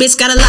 bitch, got a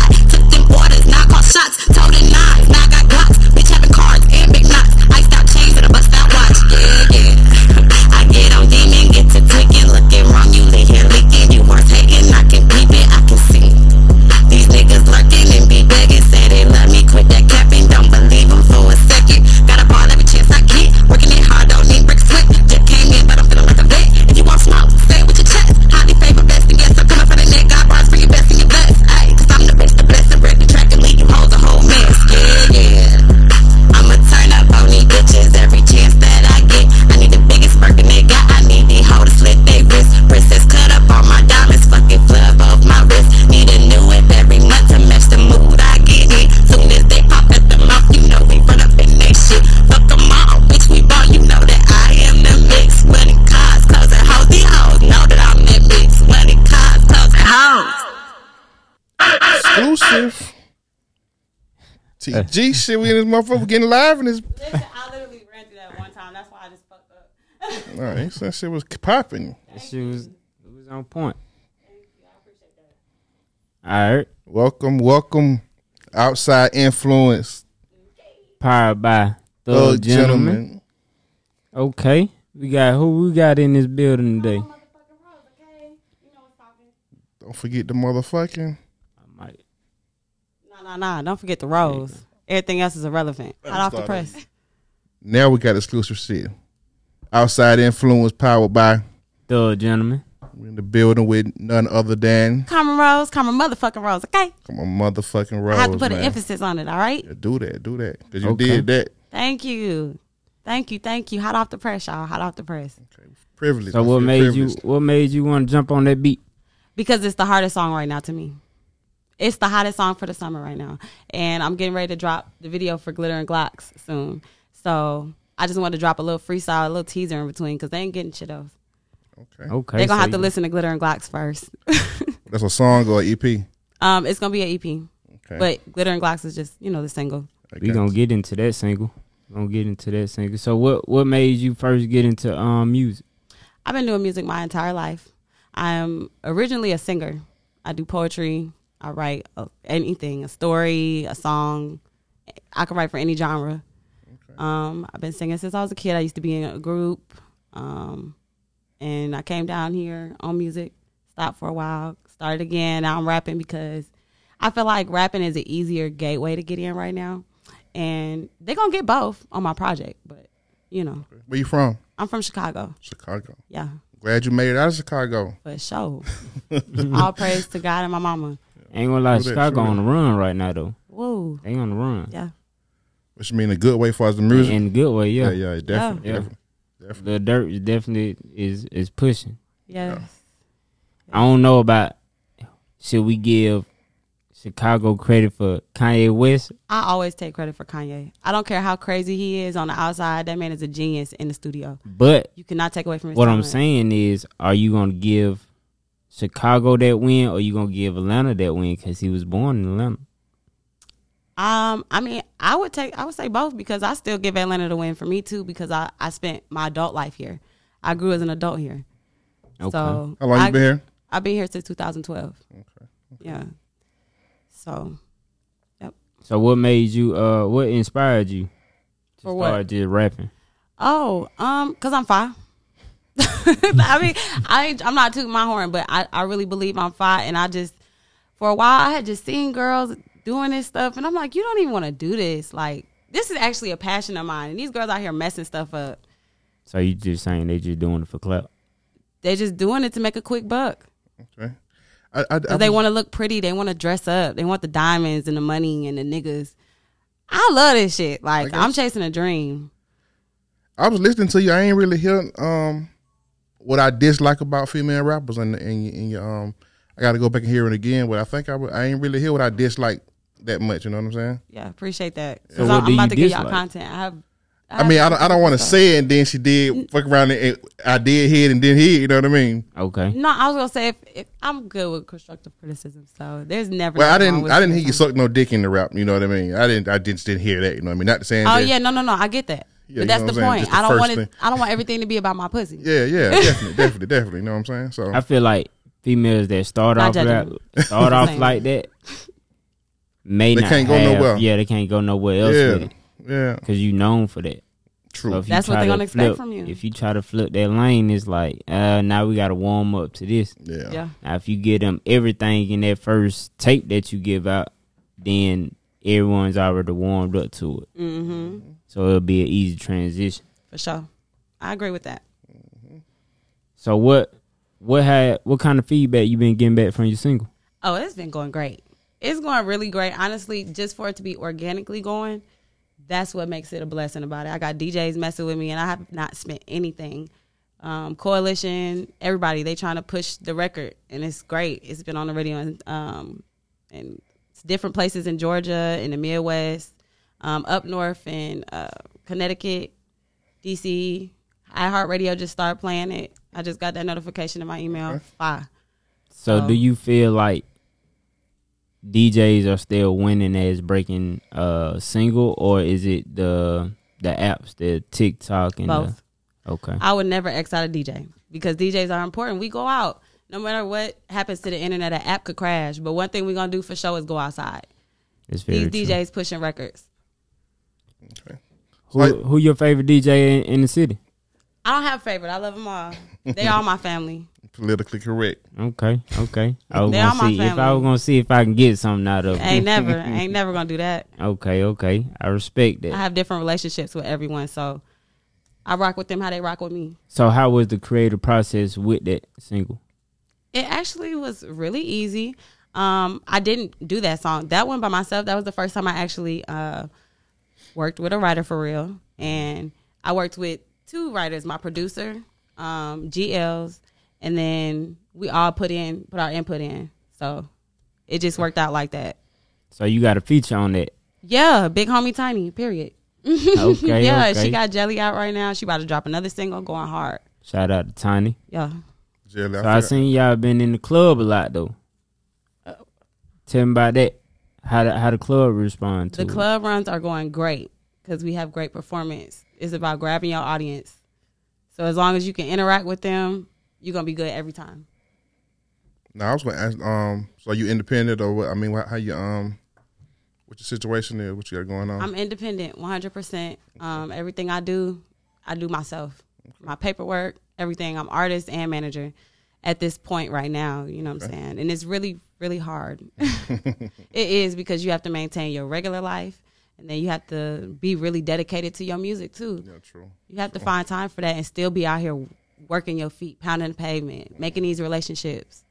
TG shit, we in this motherfucker getting live in this. I literally ran through that one time. That's why I just fucked up. All right, that shit was popping. That shit was it was on point. All right, Welcome, welcome. Owtside influence, powered by the Thug Gentleman. gentleman. Okay, we got who we got in this building today. Don't forget the motherfucking. I might. Nah, nah, nah. Don't forget the rose. Everything else is irrelevant. Hot off the press. Now we got exclusive shit. Owtside influence, powered by. the Gentleman. We're in the building with none other than Karma Rose, Karma motherfucking rose. Okay. come on, motherfucking Rose. I have to put man. an emphasis on it. All right. Yeah, do that, do that, because you Okay. did that. Thank you. Thank you. Thank you. Hot off the press, y'all. Hot off the press. Privilege. So what made privileged. you what made you want to jump on that beat? because it's the hardest song right now to me. It's the hottest song for the summer right now, and I'm getting ready to drop the video for Glitter and Glocks soon. So I just wanted to drop a little freestyle, a little teaser in between because they ain't getting shit else. Okay, Okay, They're gonna so have to you- listen to Glitter and Glocks first. that's a song or an EP. um, it's gonna be an EP, Okay, but Glitter and Glocks is just you know the single. I We got gonna get into that single. We gonna get into that single. So what what made you first get into um music? I've been doing music my entire life. I'm originally a singer. I do poetry. I write uh, anything, a story, a song. I can write for any genre. Um, I've been singing since I was a kid. I used to be in a group, um, and I came down here on music. Stopped for a while, started again. Now I'm rapping because I feel like rapping is an easier gateway to get in right now, and they're gonna get both on my project. But you know, Where you from? I'm from Chicago. Chicago. Yeah, Glad you made it out of Chicago. for sure. All praise to God and my mama. Ain't gonna lie, True that, Chicago true on the run right now though. Whoa. They on the run. Yeah. Which mean a good way for us the music. In a good way, yeah, yeah. yeah, definitely, Yeah. definitely. definitely. The dirt is definitely is is pushing. Yes. I don't know about should we give Chicago credit for Kanye West? I always take credit for Kanye. I don't care how crazy he is on the outside. That man is a genius in the studio. But You cannot take away from his what I'm talent. saying is, are you gonna give Chicago that win, or you gonna give Atlanta that win because he was born in Atlanta? Um, I mean, I would take I would say both because I still give Atlanta the win for me too because I, I spent my adult life here. I grew as an adult here. Okay. So How long I, you been here? I've been here since 2012. Okay. Yeah. So Yep. So what made you? Uh, what inspired you to For what? just rapping? Oh, um, cause I'm fine. I mean, I I'm not tooting my horn, but I, I really believe I'm fine. And I just, for a while, I had just seen girls doing this stuff, and I'm like, you don't even want to do this. Like, this is actually a passion of mine. And these girls out here messing stuff up. So you just saying they just doing it for clout? They're just doing it to make a quick buck. Okay. I, I, I, 'Cause they want to look pretty. They want to dress up. They want the diamonds and the money and the niggas. I love this shit. Like, I'm chasing a dream. I was listening to you. I ain't really hear um what I dislike about female rappers, and and, and your, um I got to go back and hear it again. But I think I, I ain't really hear what I dislike that much. You know what I'm saying? Yeah, appreciate that. So 'Cause what I'm, do about you to give y'all dislike? content. I have I mean, I don't, I don't want to say it, and then she did fuck around and I did hit and then hit. You know what I mean? Okay. No, I was gonna say if, if I'm good with constructive criticism, so there's never. Well, I didn't, with I didn't hear you suck no dick in the rap. You know what I mean? I didn't, I just didn't hear that. You know what I mean? Not saying. Oh that- Oh yeah, no, no, no. I get that, Yeah, but that's know the what I'm saying? point. The I don't want it. thing. I don't want everything to be about my pussy. Yeah, yeah, definitely, definitely, definitely. You know what I'm saying? So I feel like females that start Not off rap, judging. start off like that may They not can't go have- nowhere. Yeah, they can't go nowhere else with yeah, it yeah, because you known for that. true. So if you That's what they're gonna expect from you. If you try to flip that lane, it's like uh, now we got to warm up to this. yeah. Yeah. Now, if you get them everything in that first tape that you give out, then everyone's already warmed up to it. Mm-hmm. So it'll be an easy transition. For sure. I agree with that. So what what had what kind of feedback you been getting back from your single? Oh, it's been going great. It's going really great. Honestly, just for it to be organically going, that's what makes it a blessing about it. I got DJs messing with me, and I have not spent anything. Um, Coalition, everybody, they trying to push the record, and it's great. It's been on the radio and um, and it's different places in Georgia, in the Midwest, um, up north in uh, Connecticut, DC. iHeartRadio just started playing it. I just got that notification in my email. Fire. So Oh. do you feel like DJs are still winning as breaking uh single or is it the the apps, the TikTok and Both. the Okay. I would never X out a DJ because DJs are important. We go out. No matter what happens to the internet, an app could crash. But one thing we're gonna do for sure is go outside. It's very These true. DJs pushing records. Who who your favorite DJ in, in the city? I don't have a favorite. I love them all. They all my family. Politically correct. Okay, okay. I was They are gonna my see if I was gonna see if I can get something out of it. ain't never, ain't never gonna do that. Okay, okay. I respect that. I have different relationships with everyone, so I rock with them how they rock with me. So how was the creative process with that single? It actually was really easy. Um, I didn't do that song. That one by myself. That was the first time I actually uh, worked with a writer for real. And I worked with two writers, my producer, um, GLs, and then we all put in put our input in. So it just worked out like that. So you got a feature on it. Yeah, big homie tiny, period. Okay, yeah, okay. she got jelly out right now. She about to drop another single going hard. Shout out to Tiny. Yeah. Jelly, I So I feel- seen y'all been in the club a lot though. Uh, Tell me about that. How the, how the club respond to The it. club runs are going great because we have great performance. It's about grabbing your audience. So as long as you can interact with them, you're gonna be good every time. Now I was going to ask. Um, so you independent or what? I mean, wha- how you um, what your situation is? What you got going on? I'm independent, 100. percent Um, everything I do, I do myself. My paperwork, everything. I'm artist and manager at this point right now. You know what I'm saying? And it's really, really hard. it is because you have to maintain your regular life, and then you have to be really dedicated to your music too. yeah, true. You have to find time for that and still be out here working your feet, pounding the pavement, making these relationships.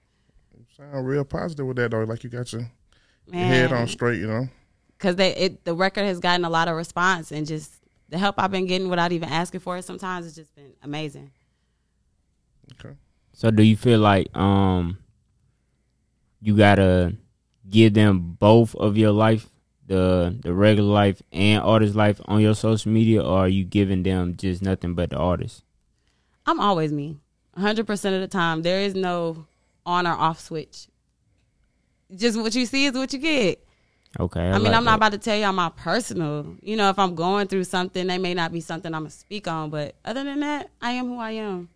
Sound real positive with that though. Like you got your, your head on straight. You know. because they it the record has gotten a lot of response and just the help I've been getting without even asking for it. Sometimes it's just been amazing. Okay. So do you feel like um you gotta give them both of your life, the the regular life and artist life on your social media, or are you giving them just nothing but the artist? I'm always me, 100 percent of the time. There is no on or off switch. Just what you see is what you get. Okay. I, mean, like I'm not that. about to tell y'all my personal. You know, if I'm going through something, they may not be something I'm gonna speak on. But other than that, I am who I am.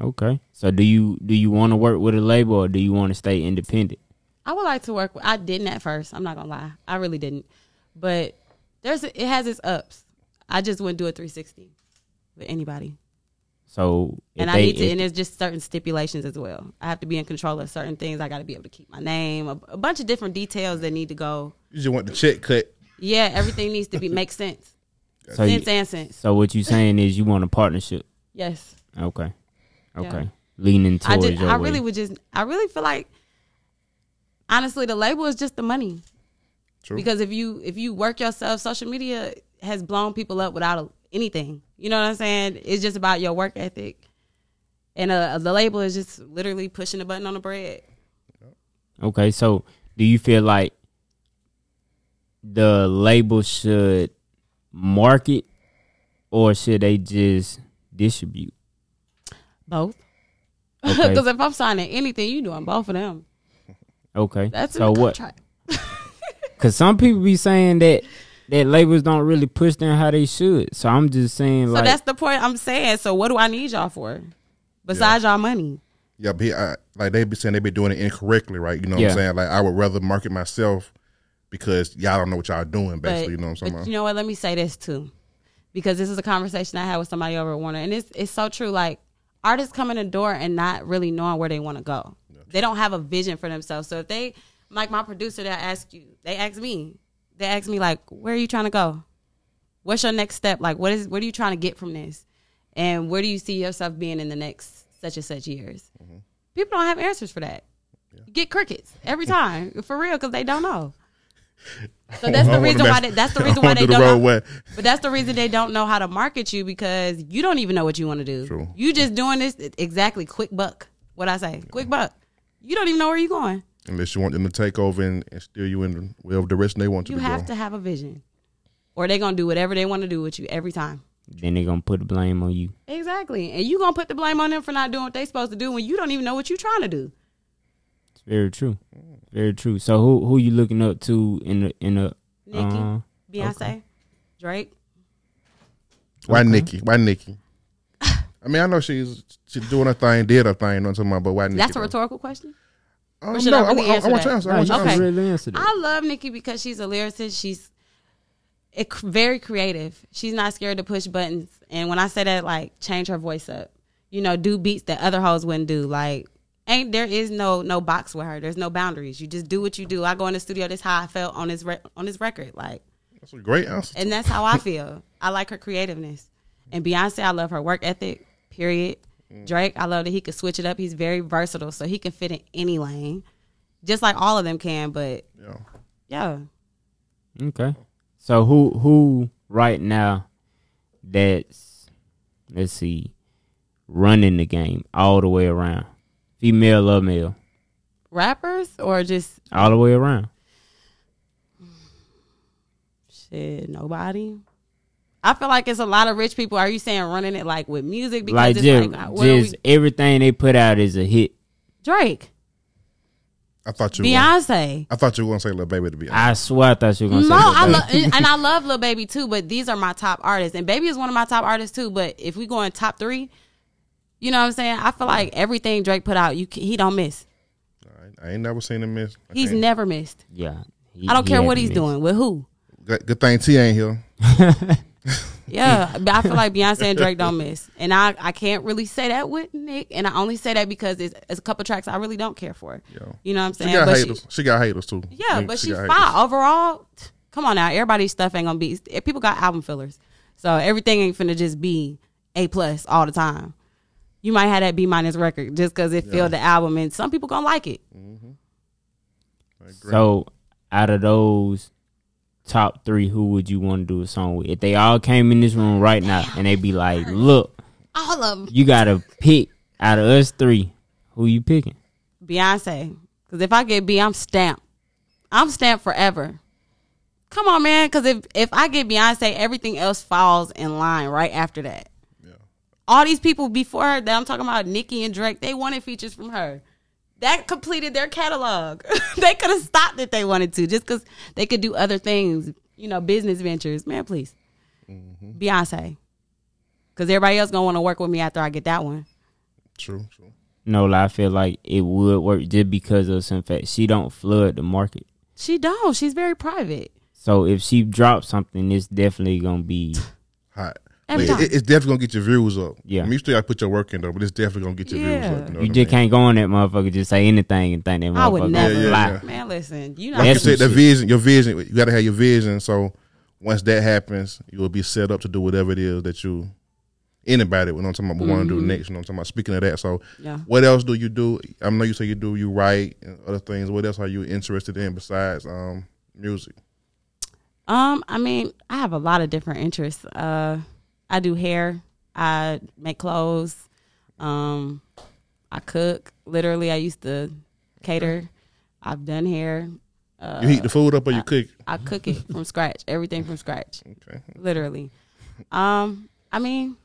Okay. So do you do you want to work with a label or do you want to stay independent? I would like to work with. I didn't at first. I'm not gonna lie. I really didn't. But there's it has its ups. I just wouldn't do a 360 with anybody. So And I they- need to. if- And there's just certain stipulations as well. I have to be in control of certain things. I got to be able to keep my name. A, a bunch of different details that need to go. You just want the check cut. Yeah, everything needs to be make sense. so, you- sense and sense. so what you saying is you want a partnership? Yes. Okay. Okay. Yeah. Leaning I towards just. I way. really would just. I really feel like. Honestly, the label is just the money. True. because if you if you work yourself social media has blown people up without a, anything you know what i'm saying it's just about your work ethic and uh, the label is just literally pushing the button on the bread Okay, so do you feel like the label should market or should they just distribute? Both. Okay. Because if I'm signing anything, you doing both of them. Okay. That's so what? contract. Because some people be saying that that labels don't really push them how they should. So I'm just saying So like that's the point I'm saying. So what do I need y'all for? Besides y'all money. Yeah, but he, I, like they be saying they be doing it incorrectly, right? You know what Yeah. I'm saying? Like I would rather market myself because y'all don't know what y'all doing, basically. you know what I'm but saying? you know what? Let me say this too, because this is a conversation I had with somebody over at Warner, and it's it's so true. Like artists come in the door and not really knowing where they want to go. They don't have a vision for themselves. So if they, like my producer, that ask you, they ask me, they ask me like, where are you trying to go? What's your next step? Like, what is what are you trying to get from this? And where do you see yourself being in the next such and such years? Mm-hmm. People don't have answers for that. You get crickets every time for real because they don't know. So that's the reason why they, that's the reason why they do the don't know. But that's the reason they don't know how to market you because you don't even know what you want to do. True. You just doing this exactly quick buck. What I say, quick buck. You don't even know where you're going. Unless you want them to take over and, and steer you in the, whatever direction they want you, You to have go. to have a vision, or they're gonna do whatever they want to do with you every time. then they're gonna put the blame on you. Exactly, and you gonna put the blame on them for not doing what they supposed to do when you don't even know what you're trying to do. It's very true. Very true. So who who you looking up to in the in the Nicki, uh, Beyonce, Drake. Why Okay. Nicki? Why Nicki? I mean, I know she's she's doing her thing, did her thing. You know what I'm talking about? But why Nicki? That's a though? rhetorical question. Um, no, I really I, answer want to answer. I want you to Okay. really answer that. I love Nicki because she's a lyricist. She's it, very creative. She's not scared to push buttons. And when I say that, like change her voice up, you know, do beats that other hoes wouldn't do. Like, ain't there is no no box with her. There's no boundaries. You just do what you do. I go in the studio. This how I felt on this re- on this record. Like, That's a great answer. and that's how I feel. I like her creativeness. And Beyonce, I love her work ethic. Period. Mm. Drake, I love that he could switch it up. He's very versatile, so he can fit in any lane, just like all of them can. But Yeah. yeah, Okay. So who who right now that's let's see running the game all the way around, female or male, rappers or just all the way around. shit, nobody. I feel like it's a lot of rich people. Are you saying running it like with music? Because Like it's just, like just we- everything they put out is a hit. Drake, I thought you. Were, Beyonce. I thought you were gonna say Lil Baby to be honest. I swear I thought you were gonna No, say I that. love and, and I love Lil Baby too, but these are my top artists, and Baby is one of my top artists too. But if we go in top three, you know what I'm saying? I feel like everything Drake put out, you can, he don't miss. I ain't never seen him miss. I He's can't- never missed. Yeah. he- I don't care what he's miss. doing with who. Good, good thing T ain't here. Yeah, but I feel like Beyonce and Drake don't miss, and I I can't really say that with Nick, and I only say that because it's, it's a couple tracks I really don't care for. Yeah. You know what I'm She saying? got But haters. She, got haters too. yeah, but she she's fine haters. overall. Come on now, everybody's stuff ain't gonna be. People got album fillers, so everything ain't finna just be a plus all the time. You might have that B minus record just because it filled the album, and some people gonna like it. Mm-hmm. I agree. So out of those top three, who would you want to do a song with? If they all came in this room right now and they be like, "Look, All of them. you gotta pick out of us three, who you picking?" Beyonce. Because if I get B, I'm stamped. I'm stamped forever. Come on, man. Because if, if I get Beyonce, everything else falls in line right after that. All these people before her that I'm talking about, Nicki and Drake, they wanted features from her. That completed their catalog. they could have stopped if they wanted to, just because they could do other things, you know, business ventures. Man, please. Mm-hmm. Beyonce. Because everybody else going to want to work with me after I get that one. True, true. No, I feel like it would work just because of some fact she don't flood the market. She don't. She's very private. So if she drops something, it's definitely gonna be Hot. Every But it- it's definitely gonna get your views up. Yeah. I mean, you still gotta put your work in though, but it's definitely gonna get your views up. You, know you what I just mean? can't go on that motherfucker just say anything and think that I would never. gonna yeah, fly. yeah. Man, listen, you know, Like you That's said, the shit. vision, your vision, you gotta have your vision. So once that happens, you will be set up to do whatever it is that you anybody you know what I'm talking about we want to do next. You know what I'm talking about. Speaking of that, so Mm-hmm. Yeah. what else do you do? I know you say you do you write and other things. What else are you interested in besides um music? Um, I mean, I have a lot of different interests. Uh, I do hair. I make clothes. Um, I cook. Literally, I used to cater. I've done hair. Uh, You heat the food up or you cook? I cook it from scratch. Everything from scratch. Okay. Literally. Um, I mean,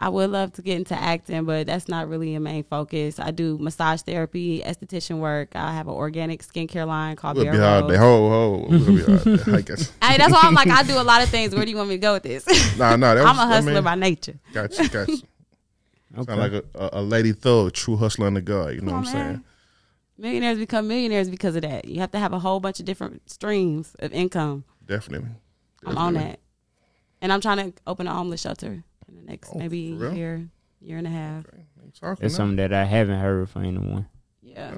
I would love to get into acting, but that's not really a main focus. I do massage therapy, esthetician work. I have an organic skincare line called We'll Bare be hard Rose. there. Ho, ho. We'll be hard there. I guess. Hey, that's why I'm like, I do a lot of things. Where do you want me to go with this? Nah, nah. That was, I'm a hustler I mean, by nature. Got you, got you. Okay. Sound like a, a, a lady thug, true hustler under God. You know Come what I'm on, saying? Millionaires become millionaires because of that. You have to have a whole bunch of different streams of income. Definitely. I'm on that. And I'm trying to open a homeless shelter in the next Oh, maybe year, year and a half. You Talking That's now. something that I haven't heard from anyone. Yeah.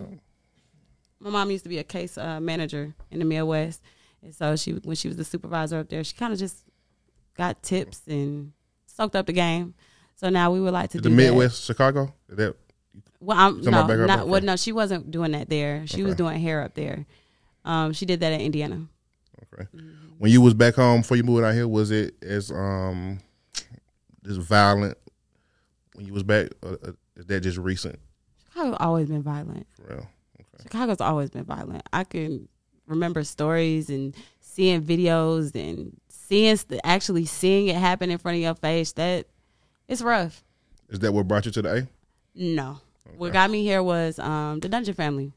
My mom used to be a case uh, manager in the Midwest. And so she when she was the supervisor up there, she kind of just got tips and soaked up the game. So now we would like to Is do the that. Midwest Chicago? Is that Well, I'm no, not Okay. well. No, she wasn't doing that there. She was doing hair up there. Um, she did that in Indiana. okay? When you was back home before you moved out here, was it as um just violent when you was back? Or, uh, is that just recent? Chicago's always been violent. For real? Chicago's always been violent. I can remember stories and seeing videos and seeing st- actually seeing it happen in front of your face. That it's rough. Is that what brought you to the A? No, what got me here was um, the Dungeon family.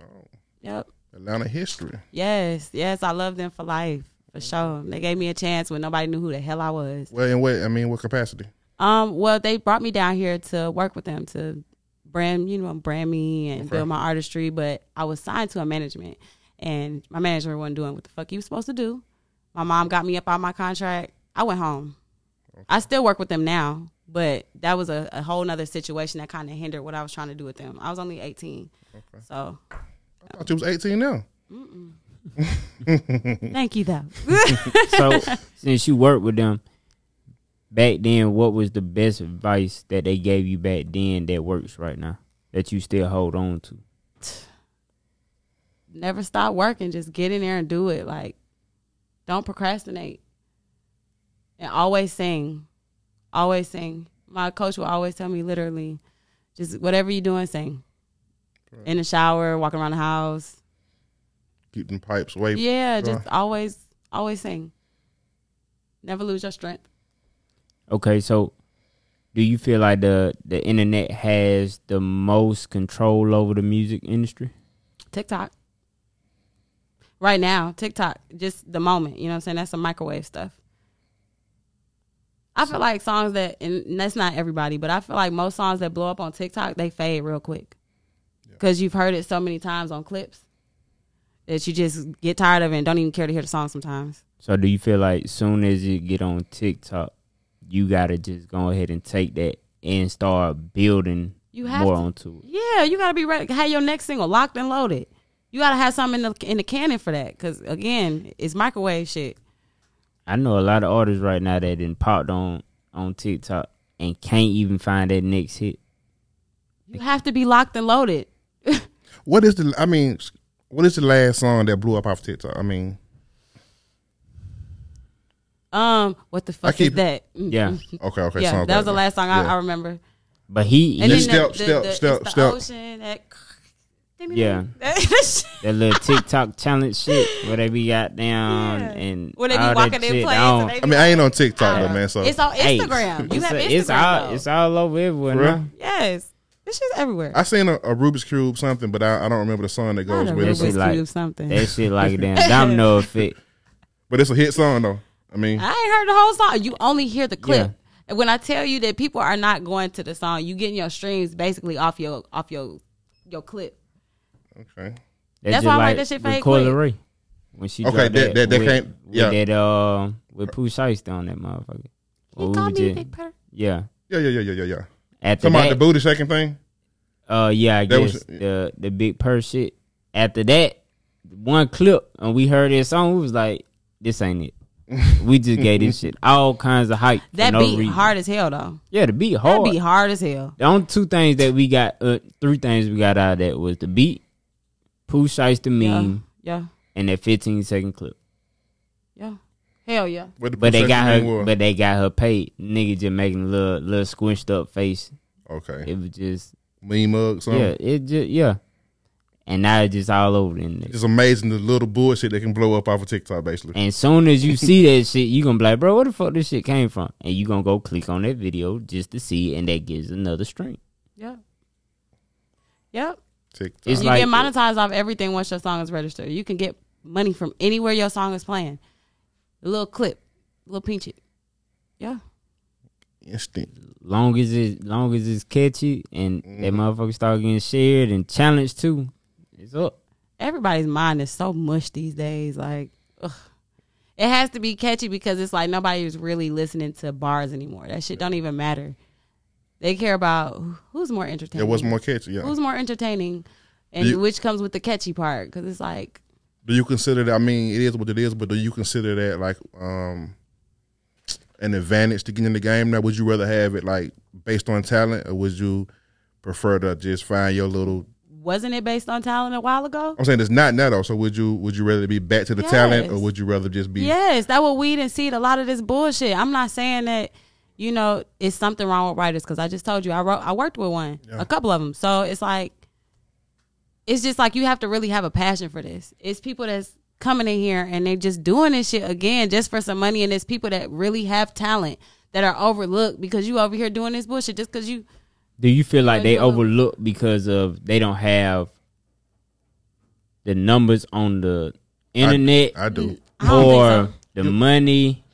Oh, Yep. Atlanta history. Yes. Yes. I love them for life. For sure. They gave me a chance when nobody knew who the hell I was. Well, in what I mean, what capacity? Um, well, they brought me down here to work with them to brand, you know, brand me and Okay. build my artistry. But I was signed to a management, and my manager wasn't doing what the fuck he was supposed to do. My mom got me up out my contract. I went home. I still work with them now, but that was a, a whole nother situation that kind of hindered what I was trying to do with them. I was only eighteen, so I thought you was 18 now. thank you though. So since you worked with them back then, what was the best advice that they gave you back then that works right now that you still hold on to? never stop working. Just get in there and do it. Like, don't procrastinate. And always sing. Always sing. My coach will always tell me literally, just whatever you're doing, sing. In the shower, walking around the house. Keep them pipes away. Yeah, just always, always sing. Never lose your strength. Okay, so do you feel like the the internet has the most control over the music industry? TikTok. Right now, TikTok, just the moment. You know what I'm saying? That's some microwave stuff. I feel like songs that, and that's not everybody, but I feel like most songs that blow up on TikTok, they fade real quick. Because you've heard it so many times on clips that you just get tired of it and don't even care to hear the song sometimes. So do you feel like soon as you get on TikTok, you gotta just go ahead and take that and start building You have more to. onto it? Yeah, you got to be ready. Have your next single locked and loaded. You got to have something in the, in the cannon for that. Because, again, it's microwave shit. I know a lot of artists right now that done popped on on TikTok and can't even find that next hit. You have to be locked and loaded. What is the? I mean, what is the last song that blew up off TikTok? I mean, Um, what the fuck keep- is that? Yeah, okay, okay. yeah, that was the last song I, Yeah. I remember. but he, And he Step, then the, the, step, the, step, it's the step. ocean. That, Yeah. that that little TikTok challenge shit where they be out down Yeah. and Where they be all walking in shit. place. I and I be mean, I ain't on TikTok though, man. So it's on Hey, Instagram. you it's, have a- Instagram. it's all though. it's all over everywhere For yes, this shit's everywhere. I seen a, a Rubik's cube something, but I, I don't remember the song that goes Not a with Rubik's it. Rubik's like- Cube something. That shit like a damn domino effect. But it's a hit song though. I mean, I ain't heard the whole song. You only hear the clip. Yeah. And when I tell you that people are not going to the song, you getting your streams basically off your off your your clip. okay. That's, That's just why I like write that shit for with Hate Coi Leray when she Okay, dropped that- that- that with, can't- with yeah. that uh with Pooh Shiesty on that motherfucker. He Well, called me just- Big Purr. yeah. Yeah, yeah, yeah, yeah, yeah, yeah. After Talking about that, the booty shaking thing. Uh, yeah, I That guess was- the the big purse shit. After that, one clip and we heard this song, we was like, "This ain't it." we just gave this shit all kinds of hype. That no beat reason. hard as hell though. Yeah, the beat That hard. beat hard as hell. The only two things that we got, uh, three things we got out of that was the beat, Pooh Shiesty meme, Yeah. and that 15 second clip. Yeah. Hell yeah. What the But they got her, was. but they got her paid. Nigga just making a little little squished up face. okay. It was just Mean mug. Something. yeah, it just yeah. and now it's just all over the internet. It's amazing the little bullshit that can blow up off of TikTok, basically. And soon as you see that shit, you gonna be like, bro, where the fuck this shit came from? And you gonna go click on that video just to see, and that gives another stream. Yeah. Yep. TikTok. It's you like get monetized off everything once your song is registered. You can get money from anywhere your song is playing. A little clip, a little pinch it. Yeah. Instant. long as it long as it's catchy and that mm-hmm. motherfucker start getting shared and challenged too, it's up. Everybody's mind is so mush these days. Like, ugh. it has to be catchy because it's like nobody's really listening to bars anymore. That shit don't even matter. They care about who's more Yeah, entertaining. what's more catchy? Yeah. Who's more entertaining, and You- which comes with the catchy part because it's like do you consider that? I mean, it is what it is, but do you consider that like um an advantage to get in the game? Now, would you rather have it like based on talent, or would you prefer to just find your little? wasn't it based on talent a while ago? I'm saying it's not now though. So would you would you rather be back to the talent, or would you rather just be? Yes, that what weed and seed a lot of this bullshit. I'm not saying that you know it's something wrong with writers because I just told you I wrote I worked with one, Yeah. a couple of them. So it's like it's just like you have to really have a passion for this. It's people that's coming in here and they just doing this shit again just for some money, and it's people that really have talent that are overlooked because you over here doing this bullshit just because you Do you feel like Well, they you know- overlook because of they don't have the numbers on the internet I do. I don't or think so. the money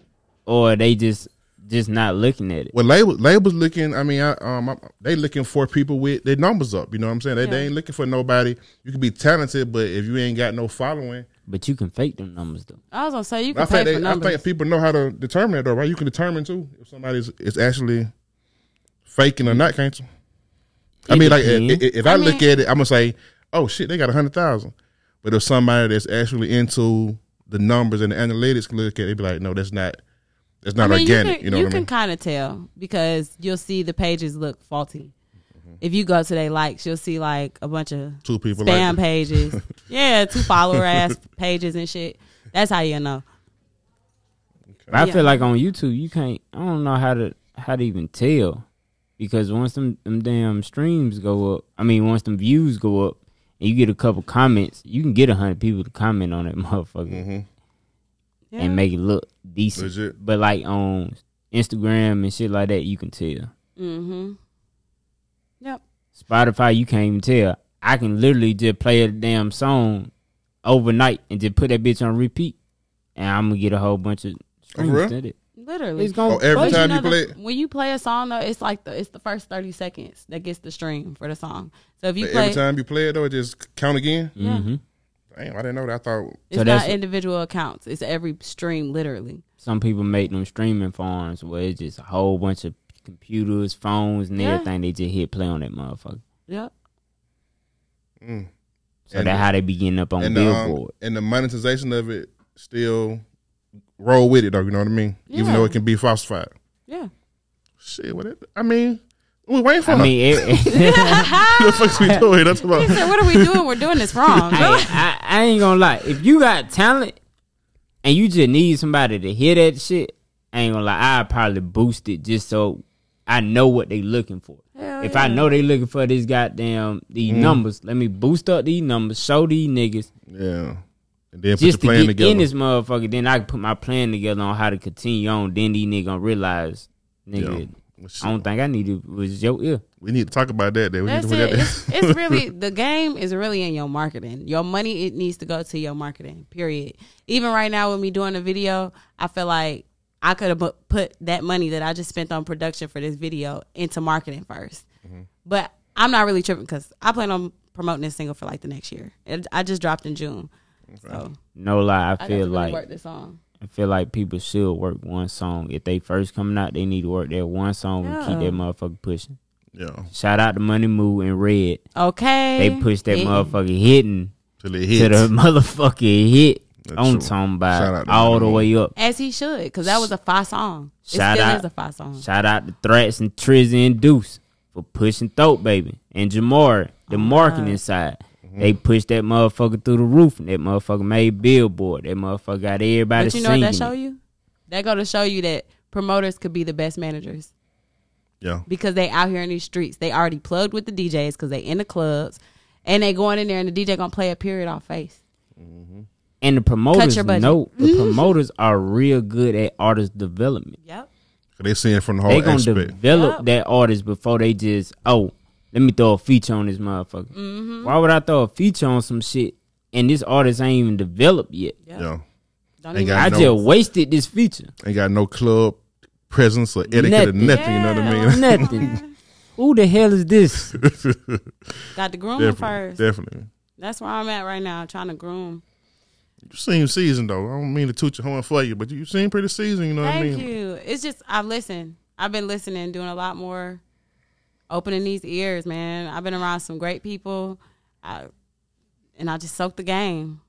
or they just just not looking at it? Well, label labels looking. I mean, I, um, I, they looking for people with their numbers up. You know what I'm saying? They, they ain't looking for nobody. You can be talented, but if you ain't got no following, But you can fake them numbers though. I was gonna say you I can pay think for they, I think people know how to determine that, though, right? You can determine too if somebody's is actually faking or not, can't you? I mean, like if, if- if I, I look at it, I'm gonna say, "Oh shit, they got a hundred thousand. But if somebody that's actually into the numbers and the analytics can look at it, they be like, "No, that's not. That's not I mean, organic." You You, know you what I can mean? kind of tell because you'll see the pages look faulty. Mm-hmm. If you go to their likes, you'll see like a bunch of Two people spam like pages. yeah, two follower ass pages and shit. That's how you know. But I Yeah. feel like on YouTube you can't. I don't know how to how to even tell because once them them damn streams go up, I mean once them views go up, and you get a couple comments, you can get a hundred people to comment on that motherfucker Mm-hmm. Yeah. and make it look decent. Legit. But like on Instagram and shit like that, you can tell. Mm-hmm. Yep. Spotify, you can't even tell. I can literally just play a damn song overnight and just put that bitch on repeat, and I'm gonna get a whole bunch of streams. real? to it. Literally. It's gonna Oh, every But time know you play the- it? when you play a song though, it's like the it's the first thirty seconds that gets the stream for the song. So if you But play, every time you play it, though, it just count again. Yeah. hmm Damn, I didn't know that. I thought it's So not that's- individual accounts. It's every stream, literally. Some people make them streaming farms where it's just a whole bunch of computers, phones, and Yeah. everything. They just hit play on that motherfucker. Yep. Mm. So that's how they be getting up on and the, um, Billboard. and the monetization of it still roll with it though. You know what I mean? Even though it can be falsified. Yeah. Shit, what it? I mean, we waiting for. I mean, it, what the fuck's we doing? That's He said, "What are we doing? We're doing this wrong." I, I, I ain't gonna lie. If you got talent and you just need somebody to hear that shit, I ain't gonna lie. I probably boost it just so I know what they looking for. Hell if I know they looking for this goddamn these Mm. numbers, let me boost up these numbers, show these niggas Yeah, and then put just your to plan get together. in this motherfucker. Then I can put my plan together on how to continue on. Then these niggas gonna realize, nigga, Yeah. Well. I don't think I need to was your ear. we need to talk about that. Then we That's need to it. that. It's, it's really the game is really in your marketing. Your money it needs to go to your marketing. Period. Even right now with me doing a video, I feel like I could have put that money that I just spent on production for this video into marketing 1st Mm-hmm. But I'm not really tripping because I plan on promoting this single for like the next year. It, I just dropped in June, so No lie, I I feel really like work this song. I feel like people should work one song. If they first coming out, they need to work that one song and keep Yeah. that motherfucker pushing. yeah, Shout out to Money Move and Red. Okay, They pushed that Yeah. motherfucker hitting till it to the motherfucking hit. That's I'm true. talking about all the way up. as he should because that was a fire song. It Shout still out- is a fire song. Shout out to Threats and Trizzy and Deuce for pushing Throat Baby and Jamar, the Oh, marketing God. side. Mm-hmm. They pushed that motherfucker through the roof, and that motherfucker made billboard. That motherfucker got everybody But you know what singing. that show it. you? That go to show you that promoters could be the best managers yeah, because they out here in these streets. They already plugged with the DJs because they in the clubs, and they going in there and the DJ gonna play a period off face. And the promoters your budget. know the promoters are real good at artist development. Yep. They see it from the whole aspect. They gonna aspect. develop Yep. that artist before they just oh let me throw a feature on this motherfucker. Mm-hmm. Why would I throw a feature on some shit and this artist ain't even developed yet? Yep. yeah, Don't Ain't even I no- just wasted this feature. ain't got no club presence or etiquette or Nothing. nothing. You know what I mean? Nothing. Who the hell is this? got the grooming definitely, first. definitely. That's where I'm at right now, trying to groom. You seem seasoned though. I don't mean to toot your horn for you, but you seem pretty seasoned. You know Thank what I mean? Thank you. It's just I've listened. I've been listening, doing a lot more, opening these ears, man. I've been around some great people, I, and I just soaked the game.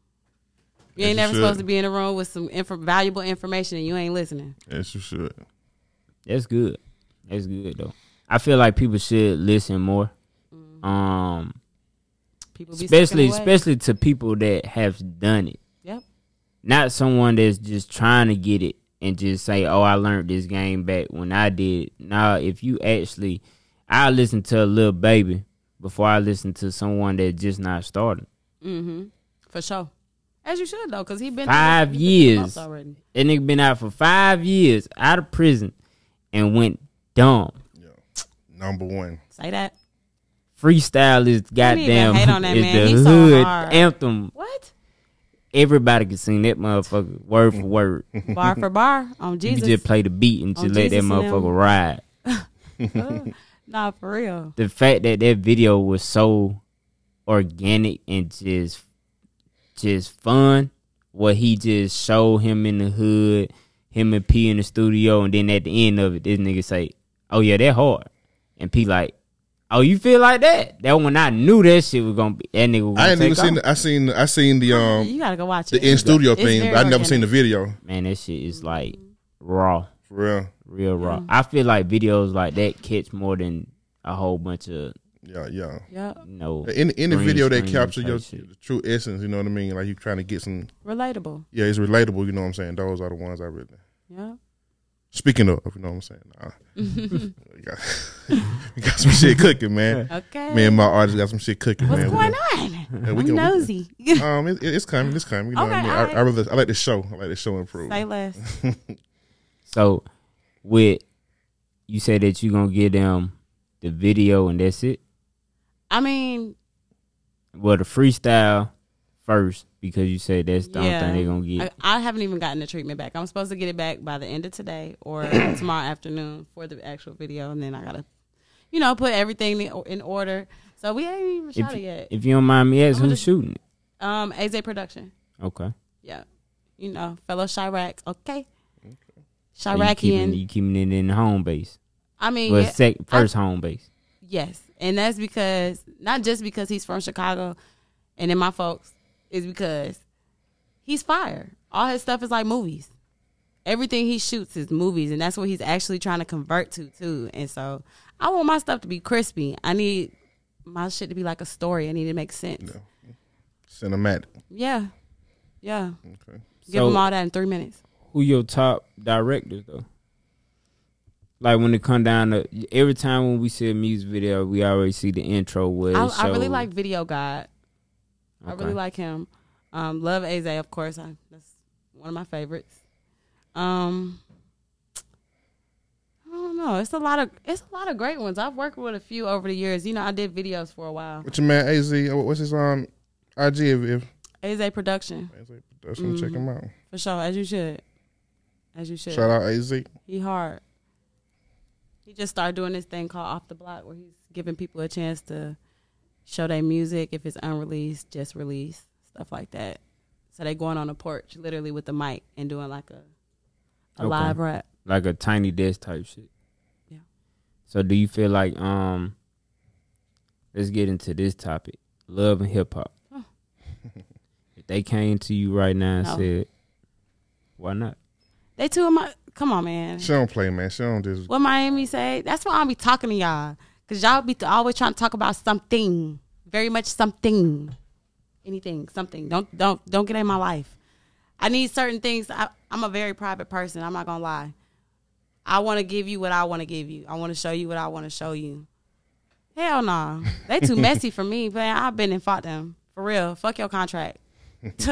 You Yes, ain't you never should. supposed to be in a room with some inf- valuable information and you ain't listening. Yes, you should. That's good. That's good though. I feel like people should listen more. Mm-hmm. Um People be especially especially to people that have done it. Yep. Not someone that's just trying to get it and just say, "Oh, I learned this game back when I did." Now, if you actually, I listen to a Lil Baby before I listen to someone that just not starting. Mm-hmm. For sure. As you should though, because he been Five he been through the years. bumps already. That nigga been out for five years out of prison and went dumb. Yeah. Number one. Say that. Freestyle is goddamn hate on that is man. the He's so hood hard. anthem. What? Everybody can sing that motherfucker word for word. Bar for bar on Jesus. You just play the beat and On just let that Jesus and them. motherfucker ride. nah, for real. The fact that that video was so organic and just just fun, what he just showed him in the hood, him and P in the studio, and then at the end of it, this nigga say, "Oh yeah, that hard," and P like, "Oh, you feel like that?" That when I knew that shit was gonna be that nigga. Was I gonna ain't even take seen. The, I seen. I seen the um you gotta go watch the it. in studio It's thing, I never seen the video. Man, that shit is like raw, For real. Real raw. I feel like videos like that catch more than a whole bunch of Yeah, yeah. Yep. you know. In in the video, they capture your shit. the true essence. You know what I mean? Like you trying to get some. Relatable. Yeah, it's relatable. You know what I'm saying? Those are the ones I really. Yeah. Speaking of, you know what I'm saying? Nah. we, got, we got some shit cooking, man. Okay. Me and my artist got some shit cooking, What's man. We going gonna- on? we I'm can- nosy. Um, it, it's coming. It's coming. You know what I Okay, mean? alright. I, I really, I like the show. I like the show improve. Say less. So, with you said that you gonna give them the video and that's it. I mean, Well, the freestyle first because you said that's the yeah. only thing they're gonna get. I, I haven't even gotten the treatment back. I'm supposed to get it back by the end of today or tomorrow afternoon for the actual video, and then I gotta, you know, put everything in- order. So we ain't even if, shot it yet. if you don't mind me asking, who's shooting it? Um, AZ Production. Okay. Yeah. You know, fellow Chiraq. Okay. So you keeping, you keeping it in the home base. I mean, Well, yeah, sec, first home base. yes. And that's because, not just because he's from Chicago and then my folks, is because he's fire. All his stuff is like movies. Everything he shoots is movies, and that's what he's actually trying to convert to, too. And so I want my stuff to be crispy. I need my shit to be like a story. I need it to make sense. Cinematic. Yeah. Yeah. Okay. Give So- them all that in three minutes. Who your top directors though? Like when it come down to every time when we see a music video, we always see the intro where it I, I really like Video God. I really like him. Um, love Aze, of course. I, that's one of my favorites. Um, I don't know. It's a lot of it's a lot of great ones. I've worked with a few over the years. You know, I did videos for a while. What's your man Az? uh, What's his um IG? If, if Aze Production Az Production, check him out. for sure, as you should, as you should. Shout out Az. He hard. He just started doing this thing called Off the Block, where he's giving people a chance to show their music if it's unreleased, just release stuff like that. So they going on a porch, literally with the mic, and doing like a a Okay. live rap. like a tiny desk type shit. Yeah. So do you feel like um let's get into this topic. Love and hip hop. if they came to you right now and No. said, Why not? They two of my come on, man. She don't play, man. She don't just. What Miami say? That's why I'll be talking to y'all, cause y'all be always trying to talk about something, very much something, anything, something. Don't don't don't get in my life. I need certain things. I, I'm a very private person. I'm not gonna lie. I want to give you what I want to give you. I want to show you what I want to show you. Hell no. They too messy for me, man. I've been and fought them. For real. Fuck your contract.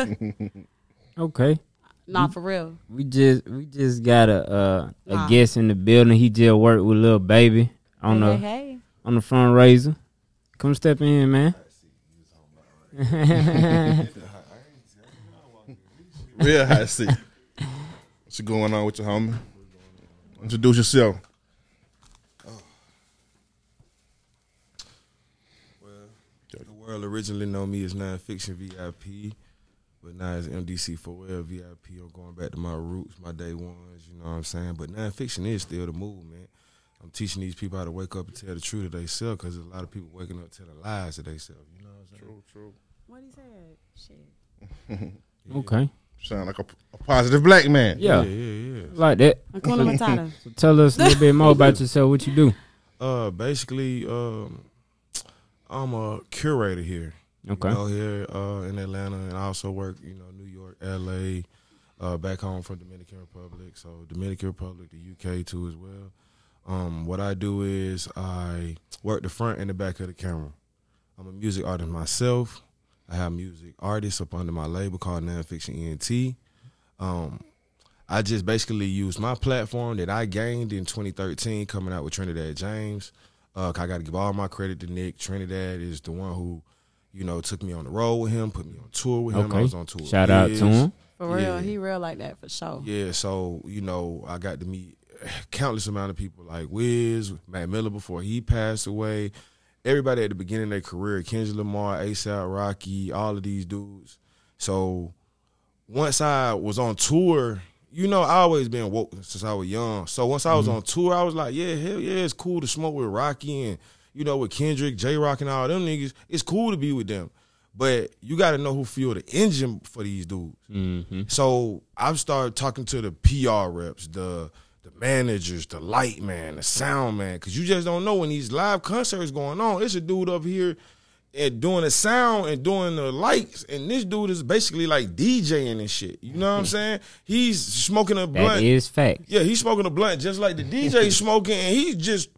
Okay. Nah, for real. We just we just got a uh, a Nah. guest in the building. He just worked with Lil Baby on hey, the hey, hey. on the fundraiser. Come step in, man. Real high seat. What's going on with your homie? Introduce yourself. Well, The world originally know me as nonfiction VIP, but now it's MDC for well VIP. I'm going back to my roots, my day ones. You know what I'm saying? But nonfiction is still the movement. I'm teaching these people how to wake up and tell the truth that they sell, because there's a lot of people waking up telling lies that they sell. You know what I'm saying? True, true. What he said? Shit. Okay. Sound like a, a positive black man. Yeah. yeah, yeah. yeah. Like that. Hakuna Matata. So tell us a little bit more about yourself. What you do? Uh, basically, um, I'm a curator here. Okay. You know, here uh, in Atlanta, and I also work, you know, New York, L.A., uh, back home from Dominican Republic. So Dominican Republic, the UK too as well. Um, what I do is I work the front and the back of the camera. I'm a music artist myself. I have music artists up under my label called Nonfiction ENT. Um, I just basically use my platform that I gained in 2013 coming out with Trinidad James. Uh, I got to give all my credit to Nick. Trinidad is the one who, you know, took me on the road with him, put me on tour with him. I was on tour. Shout with out Wiz. to him. For real. Yeah. He real like that for sure. Yeah, so you know, I got to meet countless amount of people like Wiz, Mac Miller before he passed away. Everybody at the beginning of their career, Kendrick Lamar, ASAP Rocky, all of these dudes. So once I was on tour, you know, I always been woke since I was young. So once I was mm-hmm. on tour, I was like, yeah, hell yeah, it's cool to smoke with Rocky and you know with Kendrick, Jay Rock, and all them niggas. It's cool to be with them, but you got to know who fuel the engine for these dudes. Mm-hmm. So I've started talking to the PR reps, the the managers, the light man, the sound man, because you just don't know when these live concerts going on. It's a dude up here and doing the sound and doing the lights, and this dude is basically like DJing and shit. You know what I'm saying? He's smoking a blunt. is fact. Yeah, he's smoking a blunt just like the DJ smoking, and he's just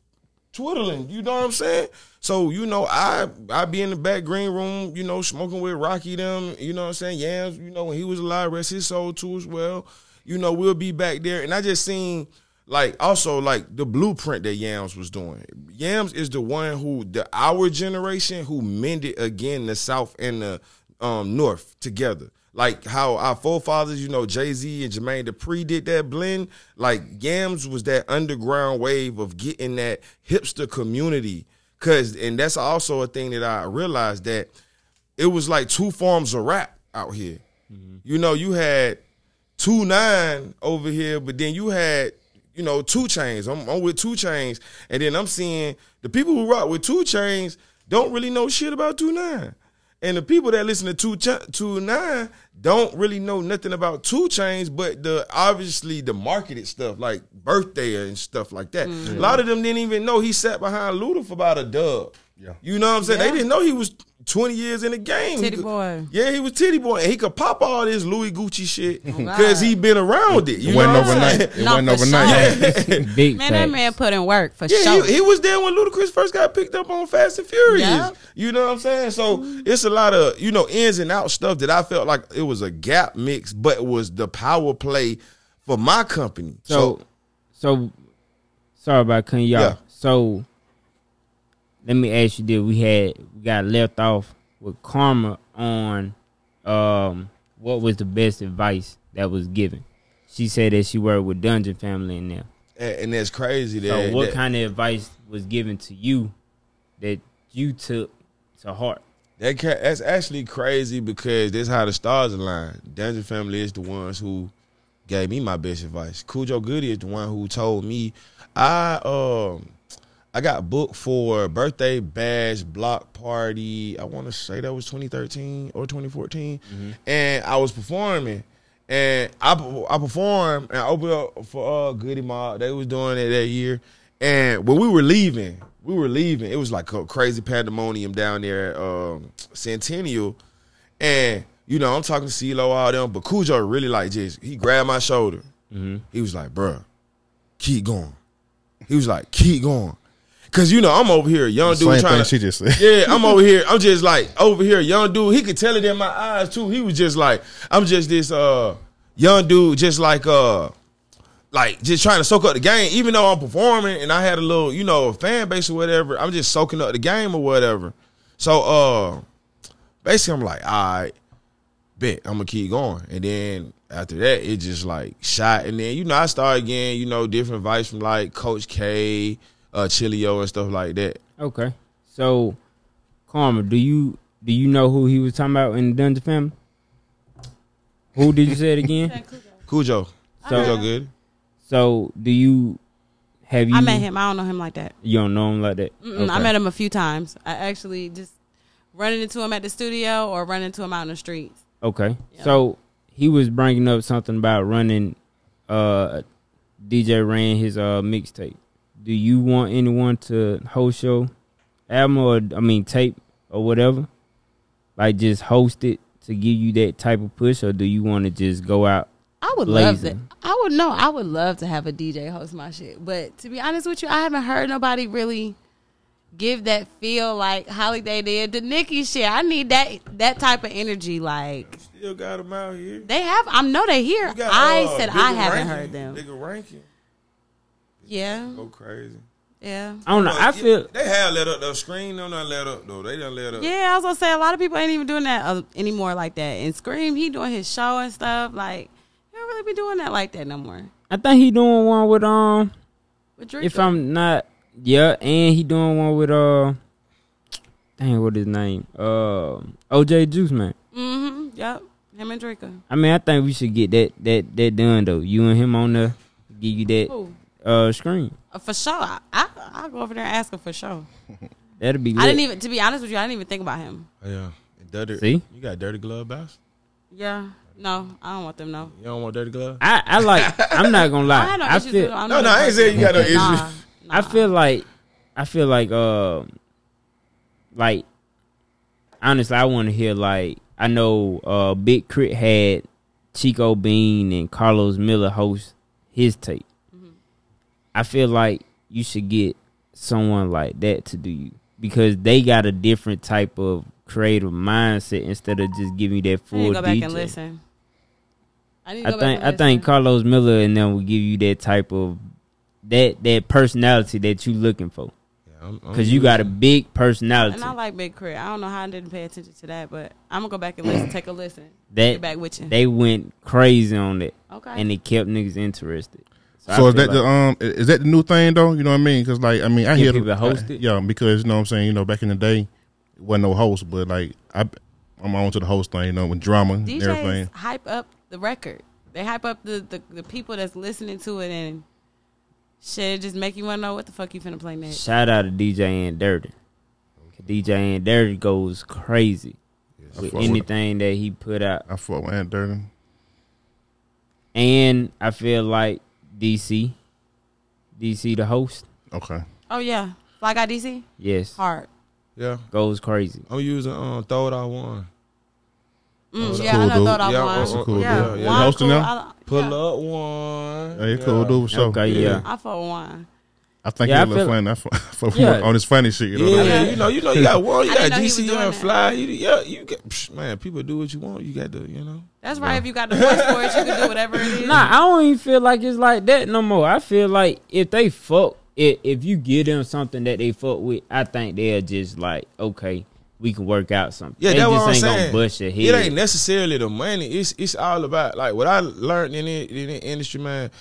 twiddling. You know what I'm saying? So you know, I I be in the back green room, you know, smoking with Rocky them. You know what I'm saying? Yams, you know, when he was alive, rest his soul too as well. You know, we'll be back there, and I just seen like also like the blueprint that Yams was doing. Yams is the one who the our generation who mended again the South and the um, North together. Like how our forefathers, you know, Jay Z and Jermaine Dupri did that blend. Like Yams was that underground wave of getting that hipster community. Cause and that's also a thing that I realized that it was like two forms of rap out here. Mm-hmm. You know, you had two nine over here, but then you had you know 2 Chainz. I'm, I'm with 2 Chainz, and then I'm seeing the people who rock with 2 Chainz don't really know shit about two nine, and the people that listen to two Ch- two nine don't really know nothing about 2 Chainz, but the obviously the marketed stuff like birthday and stuff like that. Mm-hmm. A lot of them didn't even know he sat behind Luda for about a dub. Yeah. You know what I'm saying? Yeah. They didn't know he was 20 years in the game. Titty could- boy. Yeah, he was Tity Boi, and he could pop all this Louis Gucci shit oh, God. because he been around it. You It wasn't what I'm overnight. saying? It No, wasn't overnight. sure. Big Man, that facts. man put in work for Yeah, sure. he, he was there when Ludacris first got picked up on Fast and Furious. Yep. You know what I'm saying? So mm-hmm. it's a lot of you know ins and out stuff that I felt like it was a gap mix, but it was the power play for my company. So, so sorry about cutting y'all. Yeah. So, let me ask you this: We had we got left off with Karma on um what was the best advice that was given. She said that she worked with Dungeon Family in there. and, and that's crazy. That, So, what that- kind of advice was given to you that you took to heart? That that's actually crazy because that's how the stars align. Dungeon Family is the ones who gave me my best advice. Khujo Goodie is the one who told me I um I got booked for birthday bash block party. I want to say that was 2013 or 2014, and I was performing. And I I performed and I opened up for uh Goodie Mob. They was doing it that year. And when we were leaving, we were leaving. It was like a crazy pandemonium down there at um, Centennial. And, you know, I'm talking to CeeLo, all them, but Khujo really like just, he grabbed my shoulder. He was like, bruh, keep going. He was like, keep going. Cause you know I'm over here, young dude trying to. she just said. Yeah, I'm over here. I'm just like over here, young dude. He could tell it in my eyes too. He was just like, I'm just this uh young dude, just like uh like just trying to soak up the game. Even though I'm performing and I had a little, you know, fan base or whatever, I'm just soaking up the game or whatever. So uh basically I'm like, all right, bet I'm gonna keep going. And then after that, it just like shot. And then, you know, I started getting, you know, different advice from like Coach K, uh Chilio and stuff like that. Okay. So, Karma, do you do you know who he was talking about in the Dungeon family? Who did you say it again? Khujo. So- Khujo good. So, do you have you? I met him. I don't know him like that. You don't know him like that. Mm-mm, I met him a few times. I actually just running into him at the studio or running into him out in the streets. Okay. Yeah. So he was bringing up something about running. Uh, DJ ran his uh mixtape. Do you want anyone to host your album or I mean tape or whatever? Like just host it to give you that type of push, or do you want to just go out? I would love Lazy. that. I would know. I would love to have a DJ host my shit. But to be honest with you, I haven't heard nobody really give that feel like Holiday did. The Nicki shit. I need that that type of energy. Like Still got them out here. they have. I know they here. Got, I uh, said I haven't Rankin. heard them. Bigger ranking. Yeah, Go crazy. yeah, I don't know. I feel they have let up the screen. Don't not let up though. They done let up. yeah. I was gonna say a lot of people ain't even doing that uh, anymore like that. And Scream, he doing his show and stuff. Like he don't really be doing that like that no more. I think he doing one with um. With Drake, If I'm not, yeah, and he doing one with uh. Dang, what his name? Uh, OJ Juice man. mm-hmm. Yep, him and Draco. I mean, I think we should get that that that done though. You and him on there, give you that Who? Uh screen. Uh, for sure. I, I I'll go over there and ask him for sure. That'd be. Lit. I didn't even to be honest with you, I didn't even think about him. Oh, yeah. Dirty. See? you got dirty glove bass. Yeah. No, I don't want them no. You don't want dirty glove. I, I like. I'm not gonna I lie. no I issues feel. with him. No, no, I ain't saying you got no issues. Nah, I feel like. I feel like. Uh, like. Honestly, I want to hear like. I know. Uh, Big K.R.I.T. had Chico Bean and Carlos Miller host his tape. I feel like you should get someone like that to do you because they got a different type of creative mindset instead of just giving you that I need full to go back DJ. and listen. I need to I think back I think. Carlos Miller and them will give you that type of that that personality that you're looking for Yeah, I'm, I'm because you got a big personality and I like Big Crit. I don't know how I didn't pay attention to that, but I'm gonna go back and listen. Take a listen. that Get back with you. they went crazy on it. Okay. and it kept niggas interested. I So is feel that the um is that the new thing though? You know what I mean? Because like I mean I hear people a host it? yeah because you know what I'm saying you know back in the day it wasn't no host but like I I'm on to the host thing you know with drama and everything. Hype up the record. They hype up the, the, the people that's listening to it and shit. Just make you want to know what the fuck you finna play next. shout out to DJ and Dirty. DJ and Dirty goes crazy I with fuck with- anything that he put out, I fuck with Aunt Dirty. and I feel like DC, DC the host, Okay. Oh yeah, Fly Guy DC yes, hard. Yeah, goes crazy. I'm using um throw it out one. Mm, that's yeah, cool, I know dude. thought I Yeah, won. that's cool yeah, dude. Yeah, Juan hosting cool. them? I, Pull yeah, up one. Hey, cool dude. So Okay, yeah. I fuck with one. I think Yeah, I he's a little feel- funny. I fuck- fuck Yeah. on his funny shit. You know Yeah, what I mean? you know, you know, you got one, you got didn't know DC doing on fly. You, yeah, you get psh, man. People do what you want. You got to, you know. That's right. If you got the voice for it, you can do whatever it is. Nah, I don't even feel like it's like that no more. I feel like if they fuck, if, if you give them something that they fuck with, I think they're just like, okay, we can work out something. Yeah, they that's just what I'm saying. gonna bust your head. It ain't necessarily the money. It's it's all about like what I learned in it in the industry, man.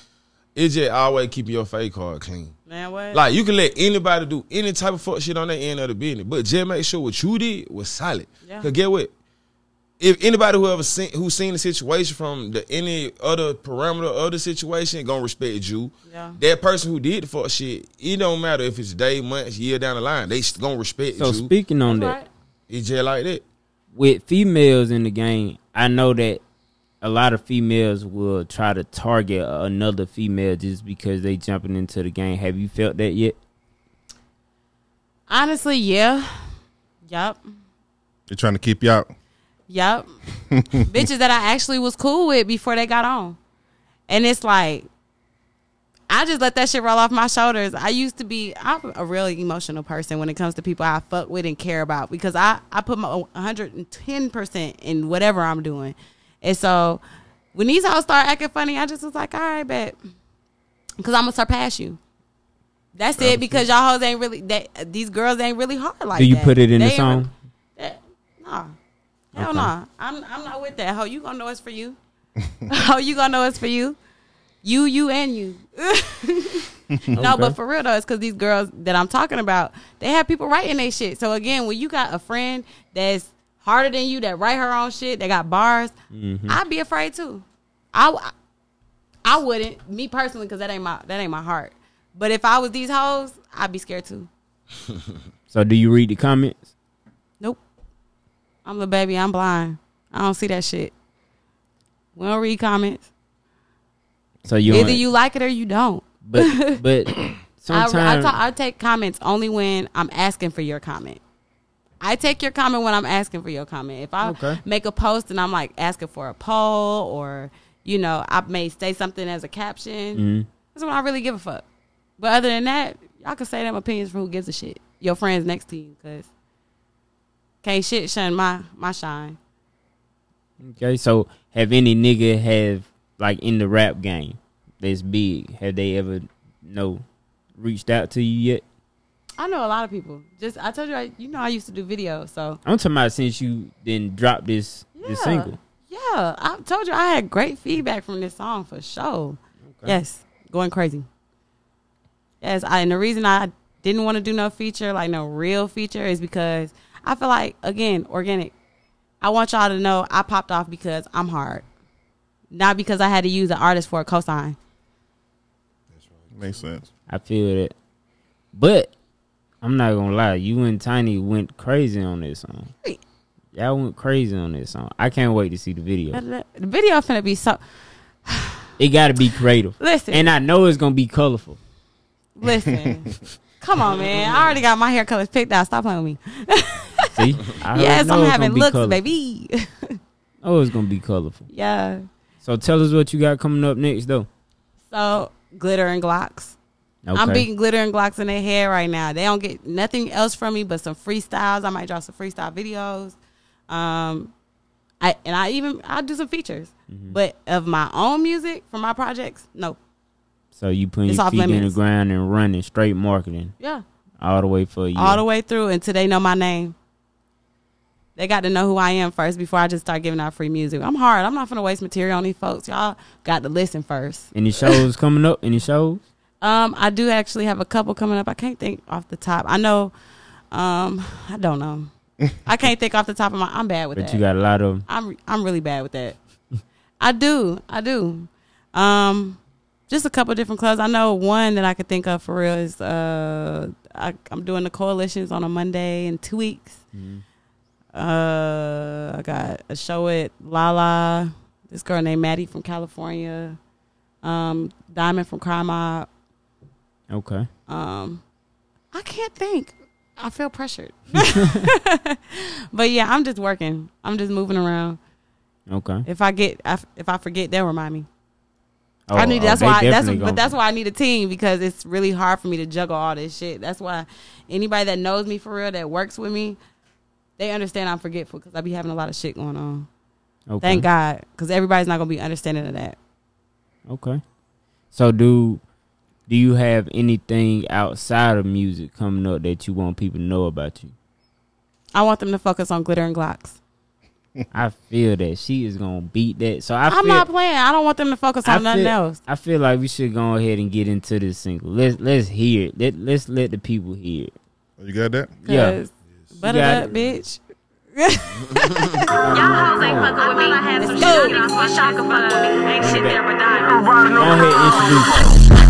It's just always keeping your fake card clean. Man, what? Like you can let anybody do any type of fuck shit on their end of the business, but just make sure what you did was solid. Yeah. Cause get what? If anybody who ever seen who seen the situation from the any other parameter of the situation gonna respect you. Yeah. That person who did the fuck shit, it don't matter if it's day, months, year down the line, they st- gonna respect so you. So speaking on That's that, right. it's just like that. with females in the game, I know that a lot of females will try to target another female just because they jumping into the game. Have you felt that yet? Honestly, yeah. Yup. They're trying to keep you out. Yup. Bitches that I actually was cool with before they got on. And it's like I just let that shit roll off my shoulders. I used to be I'm a really emotional person when it comes to people I fuck with and care about because I I put my 110% in whatever I'm doing. And so when these hoes start acting funny, I just was like, "All right, bet." Cuz I'm going to surpass you. That's it because y'all hoes ain't really that these girls ain't really hard like Do you that. put it in They the song? that, nah. Hell Okay. nah. I'm I'm not with that. How you gonna know it's for you? How you gonna know it's for you? You, you, and you. No, but for real though, it's because these girls that I'm talking about, they have people writing their shit. So again, when you got a friend that's harder than you, that write her own shit, that got bars, Mm-hmm. I'd be afraid too. I, I wouldn't, me personally, because that ain't my that ain't my heart. But if I was these hoes, I'd be scared too. So do you read the comments? Nope. I'm the baby. I'm blind. I don't see that shit. We don't read comments. So you Either you like it or you don't. but but I, sometimes I, ta- I take comments only when I'm asking for your comment. I take your comment when I'm asking for your comment. If I Okay. make a post and I'm like asking for a poll or, you know, I may say something as a caption, Mhm. that's when I really give a fuck. But other than that, y'all can say them opinions for who gives a shit. Your friends next to you, because can't shit shun my, my shine. Okay, so have any nigga have like in the rap game that's big? Have they ever no reached out to you yet? I know a lot of people. Just I told you, I, you know, I used to do videos, so I'm talking about since you then dropped this this single. Yeah, I told you I had great feedback from this song for sure. Yes, going crazy. Yes, I, and the reason I didn't want to do no feature, like no real feature, is because I feel like again, organic. I want y'all to know I popped off because I'm hard, not because I had to use an artist for a cosign. That's right. Makes sense. I feel it, but I'm not gonna lie. You and Tiny went crazy on this song. Y'all went crazy on this song. I can't wait to see the video. The video finna be so. It got to be creative, Listen, and I know it's gonna be colorful. listen. Come on, man. I already got my hair colors picked out. Stop playing with me. See, I yes, I'm having looks, colorful. baby. Oh, it's gonna be colorful. yeah. So tell us what you got coming up next, though. So glitter and Glocks. Okay. I'm beating glitter and Glocks in their hair right now. They don't get nothing else from me but some freestyles. I might drop some freestyle videos. Um, I and I even I'll do some features. Mm-hmm. But of my own music for my projects, no. So you putting It's your feet in the ground and running straight marketing Yeah, all the way for you. all the way through until they know my name. They got to know who I am first before I just start giving out free music. I'm hard. I'm not gonna waste material on these folks. Y'all got to listen first. Any shows coming up? Any shows? Um, I do actually have a couple coming up. I can't think off the top. I know. Um, I don't know. I can't think off the top of my. I'm bad with But that. But you got a lot of. I'm I'm really bad with that. I do. I do. Um, just a couple different clubs. I know one that I could think of for real is uh, I, I'm doing the coalitions on a Monday in two weeks. Uh, I got a show at Lala. This girl named Maddie from California. Um, Diamond from Crime Mob. Okay. Um, I can't think. I feel pressured. but yeah, I'm just working. I'm just moving around. Okay. If I get, if I forget, they'll remind me. Oh, I need. oh, That's why. That's definitely but that's why I need a team because it's really hard for me to juggle all this shit. That's why anybody that knows me for real that works with me, they understand I'm forgetful because I be having a lot of shit going on. Okay. Thank God, because everybody's not gonna be understanding of that. Okay. So do do you have anything outside of music coming up that you want people to know about you? I want them to focus on glitter and Glocks. I feel that she is gonna beat that. So I I'm feel, not playing. I don't want them to focus I on nothing feel- else. I feel like we should go ahead and get into this single. Let's let's hear it. Let let's let the people hear it. You got that? Yeah. Cause butter got up, it. bitch. Y'all hoes ain't fucking with me. I had some shit. Niggas wish y'all could fuck with me. Ain't shit there but diamonds. Go ahead, introduce.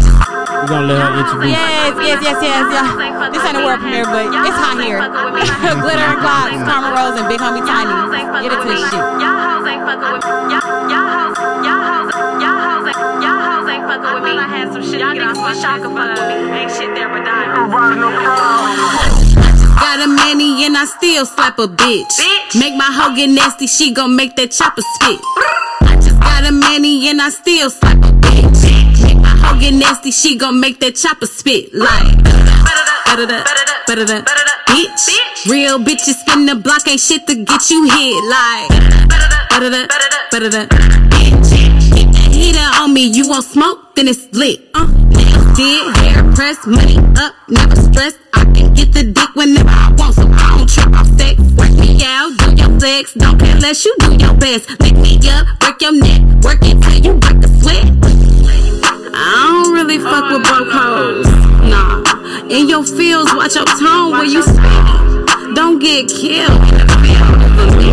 Her. We're gonna let her ah, introduce. Yes, yes, yes, yes, yeah. This ain't a world premiere, but it's hot here. glitter and Glocks, Karma Rose, and Big Homie Tiny. Get into this shit. Y'all hoes ain't fucking with me. Y'all y'all hoes, y'all hoes, y'all hoes, ain't- y'all hoes ain't fucking with me. I had some shit. Y'all niggas wish y'all could fuck with me. Ain't shit there but diamonds. Got a manny and I still slap a bitch. Bitch. Make my hoe get nasty, she gon' make that chopper spit. I just got a manny and I still slap a bitch. Hoe get nasty, she gon' make that chopper spit like. Bitch. Real bitches spin the block, ain't shit to get you hit like. Bitch. Heater on me, you want smoke, then it's lit. Uh, did, hair press, money up, never stress. I can get the dick whenever I want, so I don't trip off sex. Work me out, do your flex, don't care less, you do your best. Lick me up, break your neck, work it till you break the sweat. I don't really fuck with broke hoes. Nah. In your fields, watch your tone where you speak. Don't get killed in the field for me.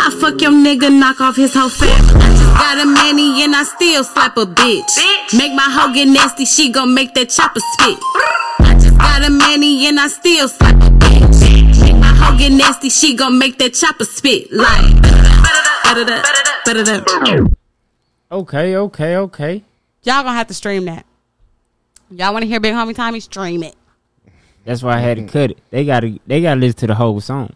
I fuck your nigga, knock off his whole family. I just got a manny and I still slap a bitch. Make my hoe get nasty, she gon' make that chopper spit. I just got a manny and I still slap a bitch. Make my hoe get nasty, she gon' make that chopper spit. Like, ba-da-da, ba-da-da. Okay, okay, okay. Y'all gonna have to stream that. Y'all want to hear Big Homie Tommy? Stream it. That's why I had to mm-hmm. cut it. They gotta they gotta listen to the whole song.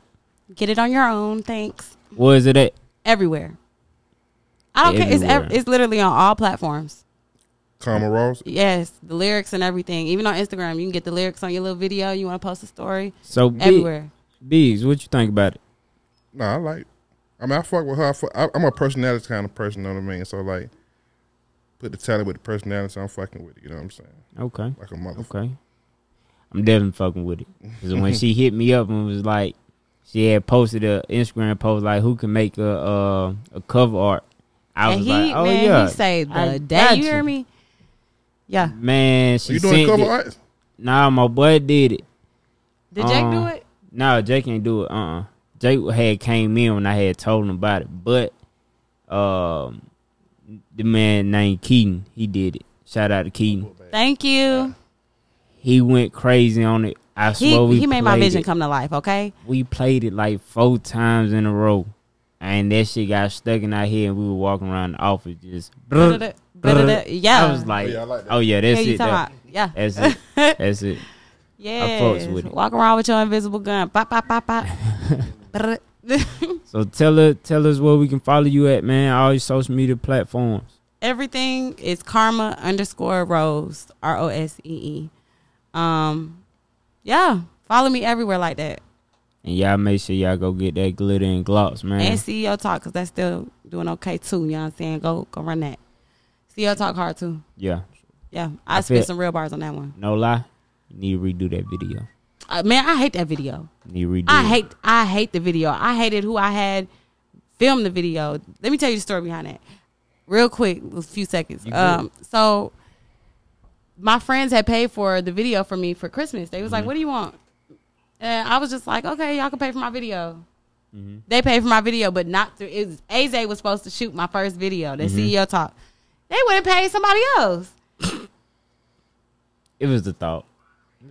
Get it on your own. Thanks. Where is it at? Everywhere. I don't care. It's ev- it's literally on all platforms. Karma Rose. Yes, the lyrics and everything. Even on Instagram, you can get the lyrics on your little video. You want to post a story So Big, everywhere. Bees, what you think about it? Nah, I like. I mean, I fuck with her. I fuck, I, I'm a personality kind of person. You know what I mean? So like, put the talent with the personality. So I'm fucking with it. You know what I'm saying? Okay. Like a motherfucker. Okay. I'm definitely fucking with it. Because when she hit me up and was like, she had posted a Instagram post like, who can make a uh, a cover art? I and was he, like, oh man, yeah. he say the I day. got You hear me? Yeah. Man, she you doing sent cover it. art? Nah, my boy did it. Did Jake do Um, it? No, Jake ain't do it. Uh, uh Jake had came in when I had told him about it, but um, the man named Keaton, he did it. Shout out to Keaton. Thank you. He went crazy on it. I He swear we he made my vision it. come to life. Okay. We played it like four times in a row, and that shit got stuck in our head, and we were walking around the office just. Ba-da-da, ba-da-da. Oh, yeah. I was like, Yeah, like that. oh yeah, Yeah, that's you it. that- Yeah. That's it. That's it. Yeah. fucks with it. Walk around with your invisible gun. Pop, pop, pop, pop. So tell her, tell us where we can follow you at, man. All your social media platforms. Everything is karma underscore rose. R O S E E. Um, yeah. Follow me everywhere like that. And y'all make sure y'all go get that glitter and gloss, man. And CEO Talk, because that's still doing okay too. You know what I'm saying? Go go run that. CEO Talk hard too. yeah, Yeah. I, I spit some real bars on that one. no lie. You need to redo that video. Uh, man, I hate that video. You redo I hate I hate the video. I hated who I had film the video. Let me tell you the story behind that. Real quick, a few seconds. Um so my friends had paid for the video for me for Christmas. They was Mm-hmm. like, "What do you want?" And I was just like, "Okay, y'all can pay for my video." Mm-hmm. They paid for my video, but not through. It was AZ was supposed to shoot my first video. Mm-hmm. The CEO talk. They would have paid somebody else. It was the thought.